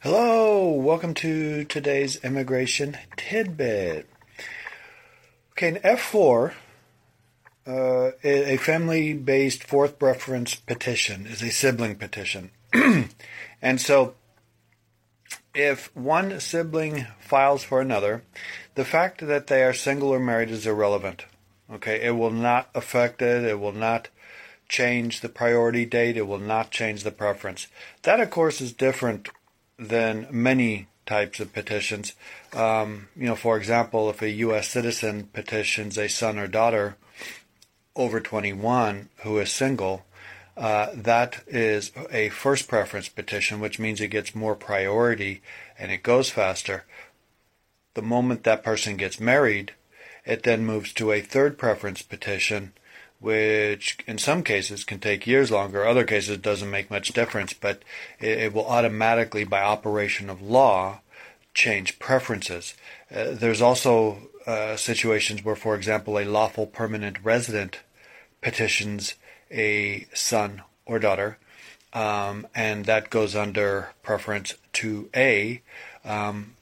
Hello, welcome to today's immigration tidbit. Okay, in F4, uh, a family based fourth preference petition is a sibling petition. and so, if one sibling files for another, the fact that they are single or married is irrelevant. Okay, it will not affect it, it will not change the priority date, it will not change the preference. That, of course, is different than many types of petitions. Um, you know, for example, if a U.S. citizen petitions a son or daughter over 21 who is single, uh, that is a first preference petition, which means it gets more priority and it goes faster. The moment that person gets married, it then moves to a third preference petition, which in some cases can take years longer. Other cases doesn't make much difference, but it, it will automatically, by operation of law, change preferences. Uh, there's also uh, situations where, for example, a lawful permanent resident petitions a son or daughter, um, and that goes under preference 2A. Um,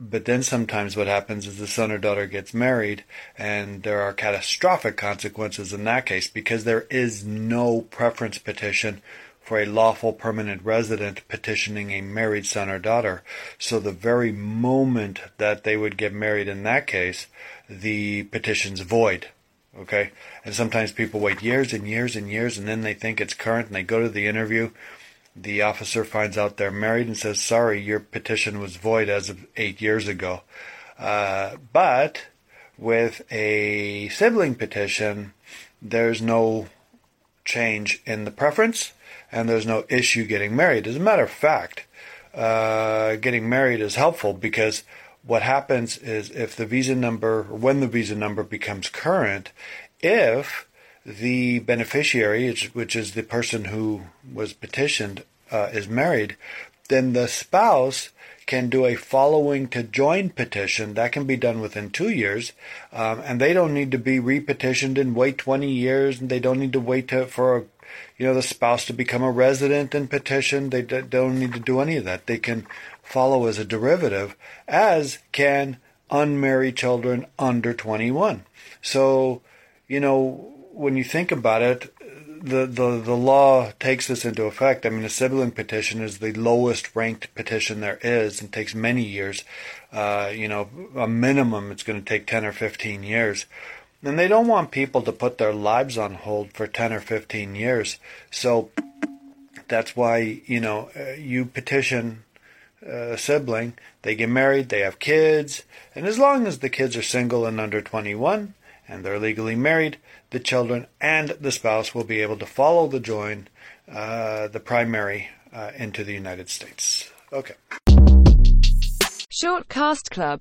but then sometimes what happens is the son or daughter gets married, and there are catastrophic consequences in that case because there is no preference petition for a lawful permanent resident petitioning a married son or daughter. So the very moment that they would get married in that case, the petition's void. Okay? And sometimes people wait years and years and years and then they think it's current and they go to the interview the officer finds out they're married and says, Sorry, your petition was void as of eight years ago. Uh, but with a sibling petition, there's no change in the preference and there's no issue getting married. As a matter of fact, uh, getting married is helpful because what happens is if the visa number, when the visa number becomes current, if the beneficiary, which is the person who was petitioned, uh, is married, then the spouse can do a following to join petition. That can be done within two years, um, and they don't need to be repetitioned and wait 20 years, and they don't need to wait to, for you know the spouse to become a resident and petition. They don't need to do any of that. They can follow as a derivative, as can unmarried children under 21. So, you know, when you think about it, the, the, the law takes this into effect. I mean, a sibling petition is the lowest ranked petition there is and takes many years. Uh, you know, a minimum it's going to take 10 or 15 years. And they don't want people to put their lives on hold for 10 or 15 years. So that's why, you know, uh, you petition a sibling, they get married, they have kids, and as long as the kids are single and under 21, and they're legally married, the children and the spouse will be able to follow the join, uh, the primary, uh, into the United States. Okay. Short Cast Club